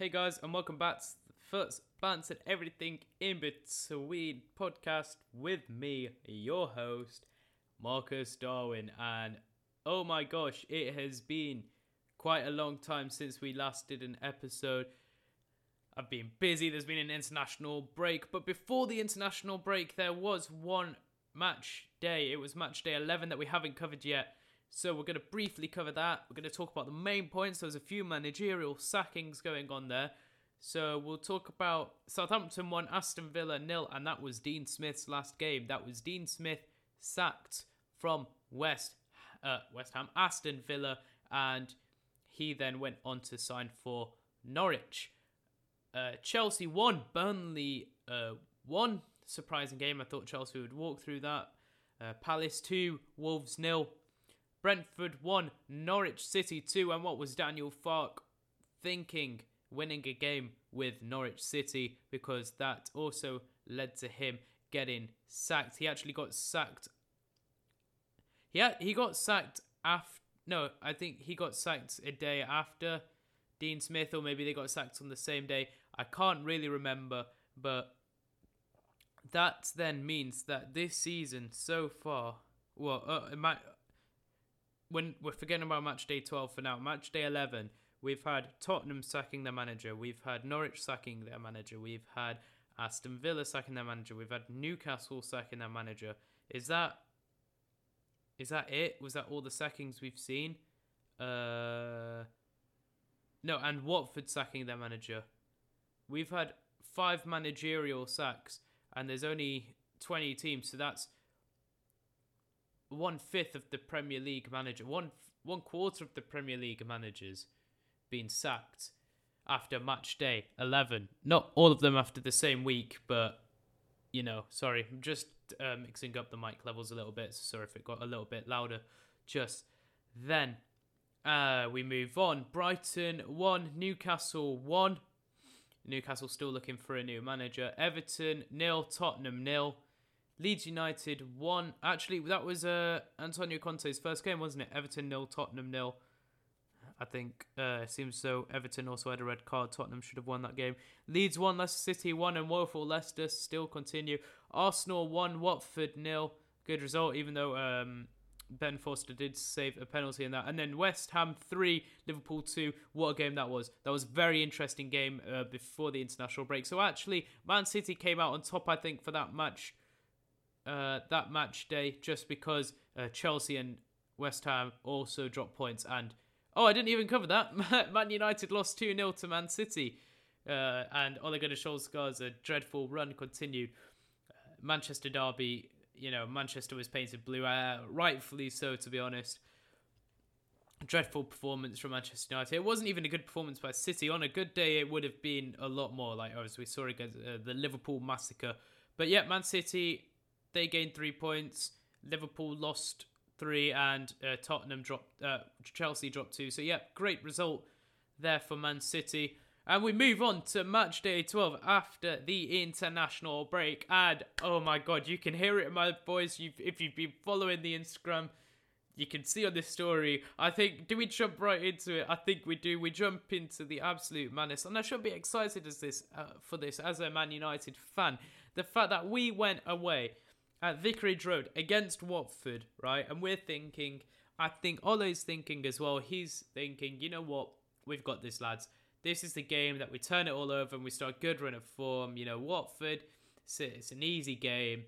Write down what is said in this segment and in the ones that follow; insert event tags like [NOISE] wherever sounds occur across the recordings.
Hey guys, and welcome back to the first Bants and Everything in Between podcast with me, your host, Marcus Darwin. And oh my gosh, it has been quite a long time since we last did an episode. I've been busy, there's been an international break, but before the international break, there was one match day. It was match day 11 that we haven't covered yet. So we're going to briefly cover that. We're going to talk about the main points. There's a few managerial sackings going on there. So we'll talk about Southampton one Aston Villa nil, and that was Dean Smith's last game. That was Dean Smith sacked from West uh, West Ham, Aston Villa, and he then went on to sign for Norwich. Uh, Chelsea one, Burnley uh. Surprising game. I thought Chelsea would walk through that. Uh, Palace 2, Wolves nil. Brentford 1, Norwich City 2. And what was Daniel Farke thinking winning a game with Norwich City? Because that also led to him getting sacked. He actually got sacked. Yeah, he got sacked after. No, I think he got sacked a day after Dean Smith, or maybe they got sacked on the same day. I can't really remember, but that then means that this season so far, well, uh, it might, when we're forgetting about match day 12 for now, match day 11, we've had Tottenham sacking their manager, we've had Norwich sacking their manager, we've had Aston Villa sacking their manager, we've had Newcastle sacking their manager. Is that is that it? Was that all the sackings we've seen? Uh No, and Watford sacking their manager. We've had five managerial sacks and there's only 20 teams, so that's one fifth of the Premier League manager, one one quarter of the Premier League managers being sacked after match day 11. Not all of them after the same week, but you know, sorry, I'm just uh, mixing up the mic levels a little bit. So sorry if it got a little bit louder just then. Uh, we move on. Brighton 1, Newcastle 1. Newcastle still looking for a new manager. Everton nil, Tottenham nil. Leeds United one. Actually, that was uh, Antonio Conte's first game, wasn't it? Everton nil, Tottenham nil. I think uh, it seems so. Everton also had a red card. Tottenham should have won that game. Leeds one, Leicester City one, and woeful Leicester still continue. Arsenal one, Watford nil. Good result, even though um, Ben Foster did save a penalty in that. And then West Ham 3, Liverpool 2. What a game that was. That was a very interesting game uh, before the international break. So actually, Man City came out on top, I think, for that match. Uh, that match day, just because uh, Chelsea and West Ham also dropped points. And oh, I didn't even cover that. [LAUGHS] Man United lost 2 0 to Man City. Uh, and Ole Gunnar Solskjaer's a dreadful run continued. Uh, Manchester Derby you know, Manchester was painted blue, uh, rightfully so, to be honest. Dreadful performance from Manchester United. It wasn't even a good performance by City. On a good day, it would have been a lot more, like as we saw against uh, the Liverpool massacre. But yeah, Man City, they gained three points. Liverpool lost three, and uh, Tottenham dropped. Uh, Chelsea dropped two. So yeah, great result there for Man City. And we move on to match day 12 after the international break. And oh my god, you can hear it my voice. You've, if you've been following the Instagram, you can see on this story. I think, do we jump right into it? I think we do. We jump into the absolute madness. And I should be excited as this uh, for this as a Man United fan. The fact that we went away at Vicarage Road against Watford, right? And we're thinking, I think Ole's thinking as well. He's thinking, you know what? We've got this, lads this is the game that we turn it all over and we start good run of form. You know, Watford, it's, it's an easy game.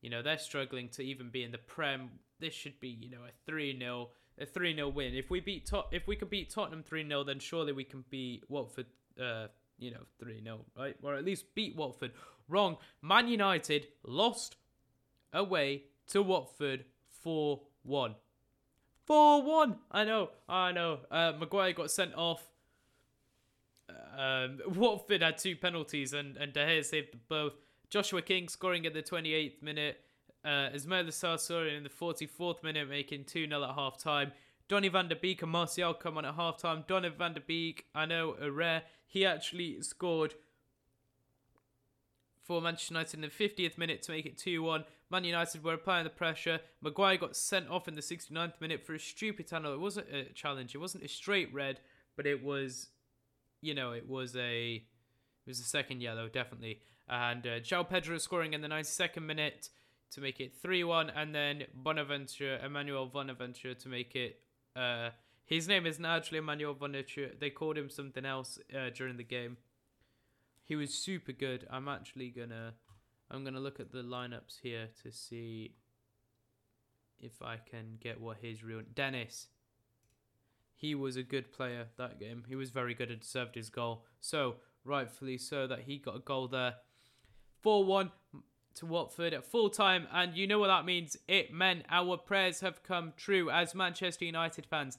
You know, they're struggling to even be in the Prem. This should be, you know, a 3 0 a 3 0 win. If we beat Tot- if we can beat Tottenham 3 0, then surely we can beat Watford, uh, you know, 3 0, right? Or at least beat Watford. Wrong. Man United lost away to Watford 4 1. 4 1. I know, I know. Uh, Maguire got sent off. Um, Watford had two penalties and, and De Gea saved both. Joshua King scoring at the 28th minute. Uh, Ismaila Sarr in the 44th minute, making 2 0 at half time. Donny van der Beek and Martial come on at half time. Donny van der Beek, I know, a rare. He actually scored for Manchester United in the 50th minute to make it 2 1. Man United were applying the pressure. Maguire got sent off in the 69th minute for a stupid tunnel. It wasn't a challenge, it wasn't a straight red, but it was you know, it was a it was a second yellow definitely. And uh, João Pedro scoring in the 92nd minute to make it 3-1 and then Bonaventure Emmanuel Bonaventure to make it uh his name is actually Emmanuel Bonaventure. They called him something else uh, during the game. He was super good. I'm actually gonna I'm gonna look at the lineups here to see if I can get what his real Dennis. He was a good player that game. He was very good and deserved his goal. So rightfully so that he got a goal there. 4-1 to Watford at full time, and you know what that means. It meant our prayers have come true as Manchester United fans.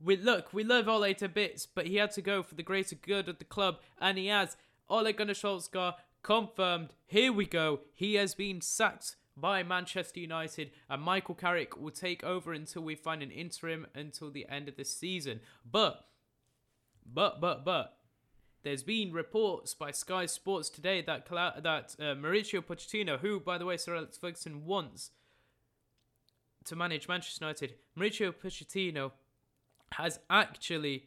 We look, we love Ole to bits, but he had to go for the greater good of the club, and he has. Ole Gunnar Solskjaer confirmed. Here we go. He has been sacked by Manchester United, and Michael Carrick will take over until we find an interim until the end of the season. But, but, but, but, there's been reports by Sky Sports today that that uh, Mauricio Pochettino, who by the way Sir Alex Ferguson wants to manage Manchester United, Mauricio Pochettino has actually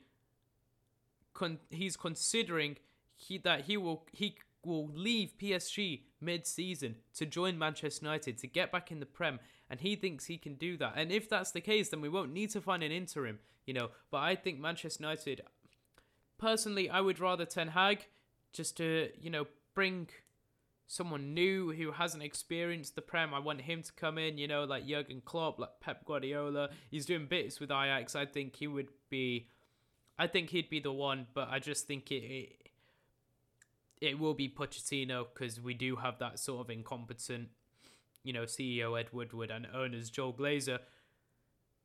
con- he's considering he that he will he will leave PSG mid-season to join Manchester United to get back in the Prem and he thinks he can do that. And if that's the case then we won't need to find an interim, you know. But I think Manchester United personally, I would rather Ten Hag just to, you know, bring someone new who hasn't experienced the Prem. I want him to come in, you know, like Jurgen Klopp, like Pep Guardiola. He's doing bits with Ajax. I think he would be, I think he'd be the one, but I just think it, it, it will be Pochettino because we do have that sort of incompetent, you know, CEO Ed Woodward and owners Joel Glazer.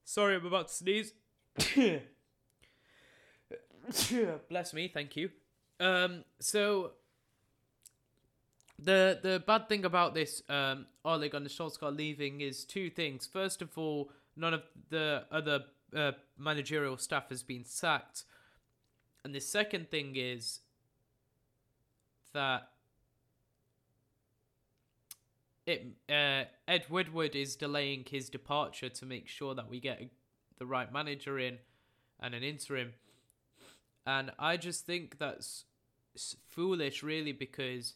Sorry, I'm about to sneeze. [COUGHS] Bless me, thank you. Um, so the the bad thing about this um Ole Gunnar Solskjaer leaving is two things. First of all, none of the other uh, managerial staff has been sacked, and the second thing is that it uh, Ed Woodward is delaying his departure to make sure that we get the right manager in and an interim and I just think that's foolish, really, because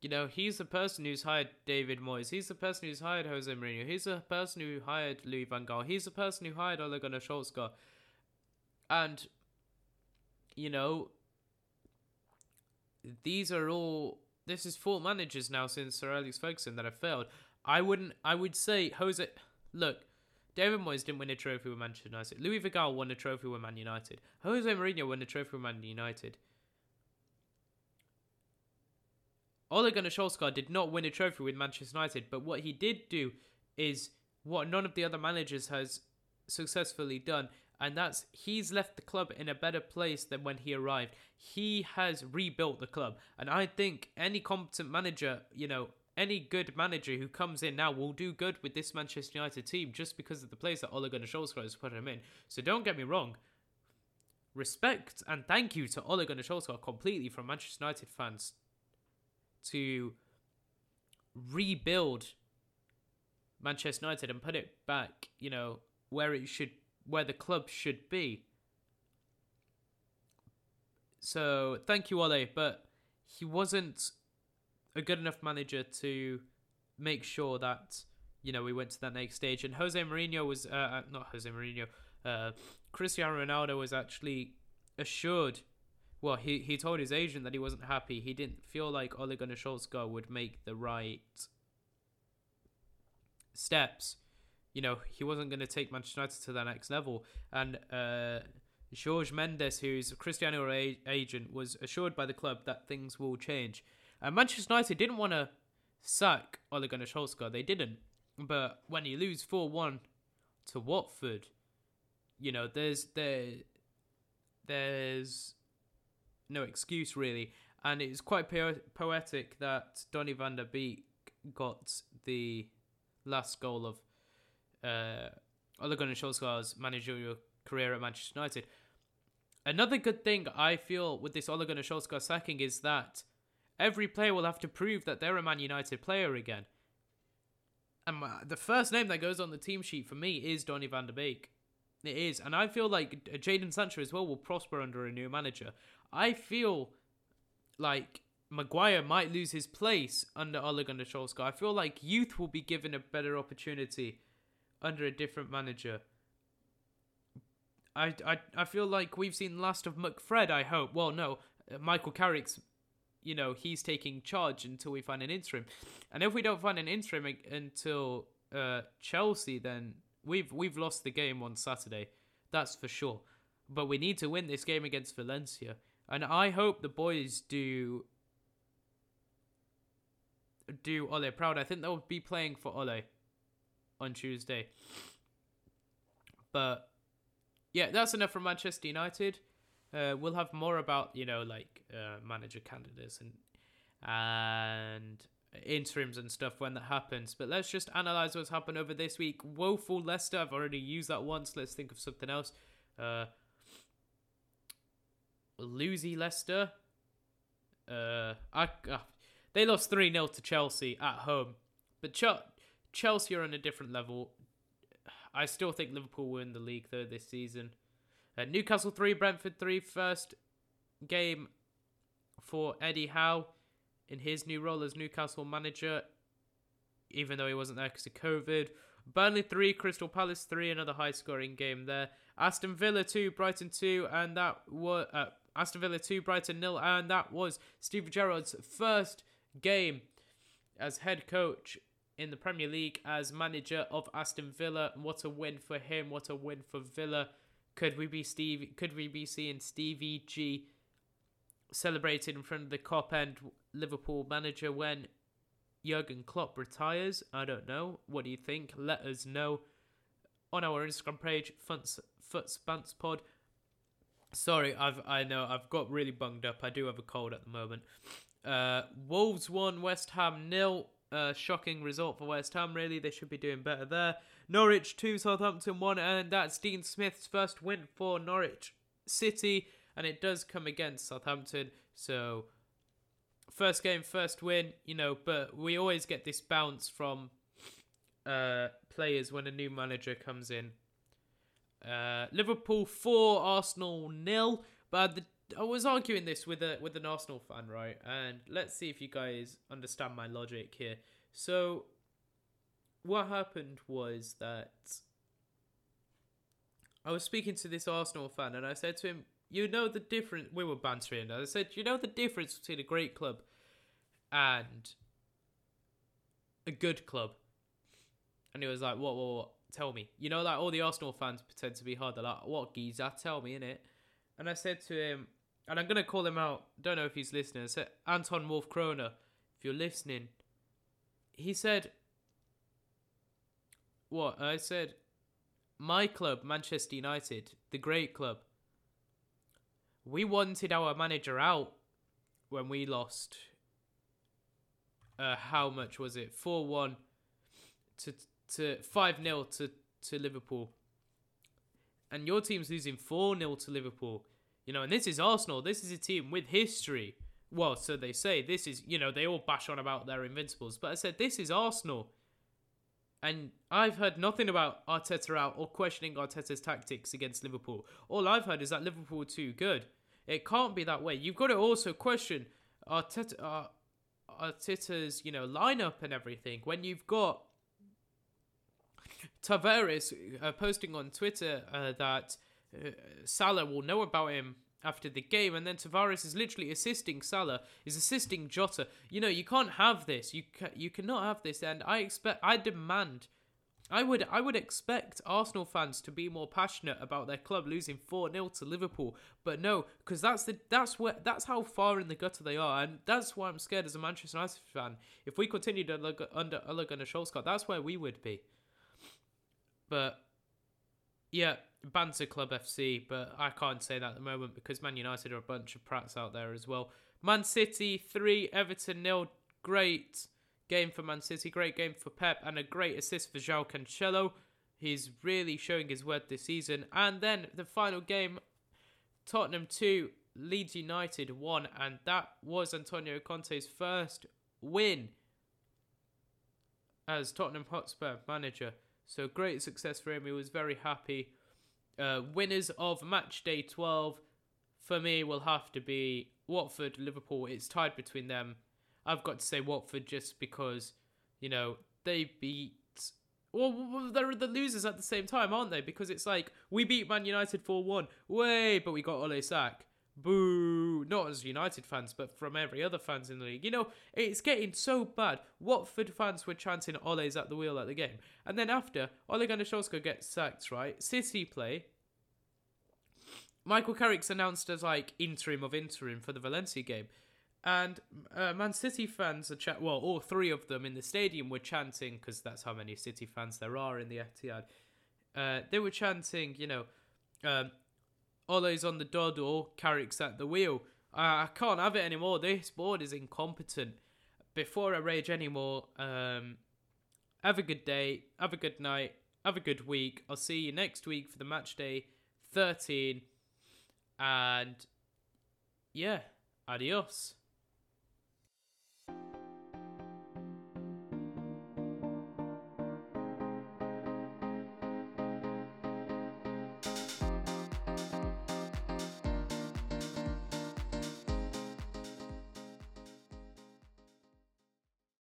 you know he's the person who's hired David Moyes. He's the person who's hired Jose Mourinho. He's the person who hired Louis Van Gaal. He's the person who hired Ole Gunnar Solskjaer. And you know, these are all. This is four managers now since Sir Alex Ferguson that have failed. I wouldn't. I would say Jose. Look, David Moyes didn't win a trophy with Manchester United. Louis van Gaal won a trophy with Man United. Jose Mourinho won a trophy with Man United. Ole Gunnar Solskjaer did not win a trophy with Manchester United, but what he did do is what none of the other managers has successfully done, and that's he's left the club in a better place than when he arrived. He has rebuilt the club, and I think any competent manager, you know, any good manager who comes in now will do good with this Manchester United team just because of the place that Ole Gunnar Solskjaer has put him in. So don't get me wrong. Respect and thank you to Ole Gunnar Solskjaer completely from Manchester United fans to rebuild Manchester United and put it back, you know, where it should, where the club should be. So thank you, Ole, but he wasn't a good enough manager to make sure that you know we went to that next stage. And Jose Mourinho was uh, uh, not Jose Mourinho. Uh, Cristiano Ronaldo was actually assured. Well, he he told his agent that he wasn't happy. He didn't feel like Ole Gunnar Solskjaer would make the right steps. You know, he wasn't going to take Manchester United to the next level. And uh, George Mendes, who's Cristiano a- agent, was assured by the club that things will change. And Manchester United didn't want to sack Ole Gunnar Solskjaer. They didn't. But when you lose 4 1 to Watford, you know, there's there there's no excuse really. And it's quite po- poetic that Donny van der Beek got the last goal of uh, Ole Gunnar Solskjaer's managerial career at Manchester United. Another good thing I feel with this Ole Gunnar Solskjaer sacking is that every player will have to prove that they're a Man United player again. And the first name that goes on the team sheet for me is Donny van der Beek. It is, and I feel like Jadon Sancho as well will prosper under a new manager. I feel like Maguire might lose his place under Ole Gunnar Solskjaer. I feel like youth will be given a better opportunity under a different manager. I, I, I feel like we've seen last of McFred, I hope. Well, no, uh, Michael Carrick's, you know, he's taking charge until we find an interim. And if we don't find an interim until uh, Chelsea, then We've we've lost the game on Saturday, that's for sure. But we need to win this game against Valencia, and I hope the boys do do Ole proud. I think they'll be playing for Ole on Tuesday. But yeah, that's enough from Manchester United. Uh, we'll have more about you know like uh, manager candidates and and interims and stuff when that happens. But let's just analyze what's happened over this week. Woeful Leicester. I've already used that once. Let's think of something else. Uh, Losey Leicester. Uh, I, uh, they lost 3 0 to Chelsea at home. But Ch- Chelsea are on a different level. I still think Liverpool will win the league, though, this season. Uh, Newcastle 3, Brentford 3. First game for Eddie Howe in his new role as Newcastle manager, even though he wasn't there because of COVID. Burnley 3, Crystal Palace 3, another high scoring game there. Aston Villa 2, Brighton 2, and that was uh, Aston Villa 2, Brighton nil, and that was Steve Gerrard's first game as head coach in the Premier League as manager of Aston Villa. What a win for him! What a win for Villa. Could we be Steve? Could we be seeing Stevie G celebrated in front of the Kop end Liverpool manager when Jurgen Klopp retires? I don't know. What do you think? Let us know on our Instagram page, Futspants Pod. Sorry, I've I know I've got really bunged up. I do have a cold at the moment. Uh, Wolves one, West Ham nil. Uh, shocking result for West Ham. Really, they should be doing better there. Norwich two, Southampton one, and that's Dean Smith's first win for Norwich City and it does come against Southampton. So first game, first win, you know, but we always get this bounce from uh, players when a new manager comes in. Uh, Liverpool four, Arsenal nil. But the, I was arguing this with a with an Arsenal fan, right? And let's see if you guys understand my logic here. So, what happened was that I was speaking to this Arsenal fan, and I said to him, you know the difference. We were bantering. I said, you know the difference between a great club and a good club. And he was like, what, what, what? Tell me. You know, like all the Arsenal fans pretend to be hard. They're like, what, geezer? Tell me, innit? And I said to him, and I'm to call him out. Don't know if he's listening. Said, Anton Wolf Kroner, if you're listening. He said, what? I said, my club, Manchester United, the great club, we wanted our manager out when we lost. Uh, how much was it? Four one to to five 0 to to Liverpool. And your team's losing four 0 to Liverpool. You know, and this is Arsenal. This is a team with history. Well, so they say. This is you know they all bash on about their invincibles, but I said this is Arsenal. And I've heard nothing about Arteta out or questioning Arteta's tactics against Liverpool. All I've heard is that Liverpool too good. It can't be that way. You've got to also question Arteta, uh, Arteta's, you know, lineup and everything. When you've got Tavares uh, posting on Twitter uh, that uh, Salah will know about him after the game, and then Tavares is literally assisting Salah, is assisting Jota. You know, you can't have this. You ca- you cannot have this, and I expect, I demand. I would I would expect Arsenal fans to be more passionate about their club losing 4-0 to Liverpool, but no, because that's the that's where that's how far in the gutter they are, and that's why I'm scared as a Manchester United fan. If we continued under under Ole Gunnar Solskjaer, that's where we would be. But yeah, Banter Club FC, but I can't say that at the moment because Man United are a bunch of prats out there as well. Man City 3, Everton nil. Great game for Man City, great game for Pep, and a great assist for João Cancelo. He's really showing his worth this season. And then the final game, Tottenham 2, Leeds United 1, and that was Antonio Conte's first win as Tottenham Hotspur manager. So great success for him. He was very happy Uh, winners of match day 12 for me will have to be Watford, Liverpool. It's tied between them. I've got to say Watford just because, you know, they beat. Well, they're the losers at the same time, aren't they? Because it's like we beat Man United 4 1. Way, but we got Ole Sack. Boo! Not as United fans, but from every other fans in the league. You know, it's getting so bad. Watford fans were chanting Ole's at the wheel at the game. And then after, Ole Gunnar Solskjaer gets sacked, right? City play. Michael Carrick's announced as like interim of interim for the Valencia game. And uh, Man City fans are chat. Well, all three of them in the stadium were chanting because that's how many City fans there are in the Etihad. Uh, they were chanting, you know, um, Ole's on the doddle, Carrick's at the wheel. Uh, I can't have it anymore. This board is incompetent. Before I rage anymore, um, have a good day, have a good night, have a good week. I'll see you next week for the match day 13. And yeah, adios.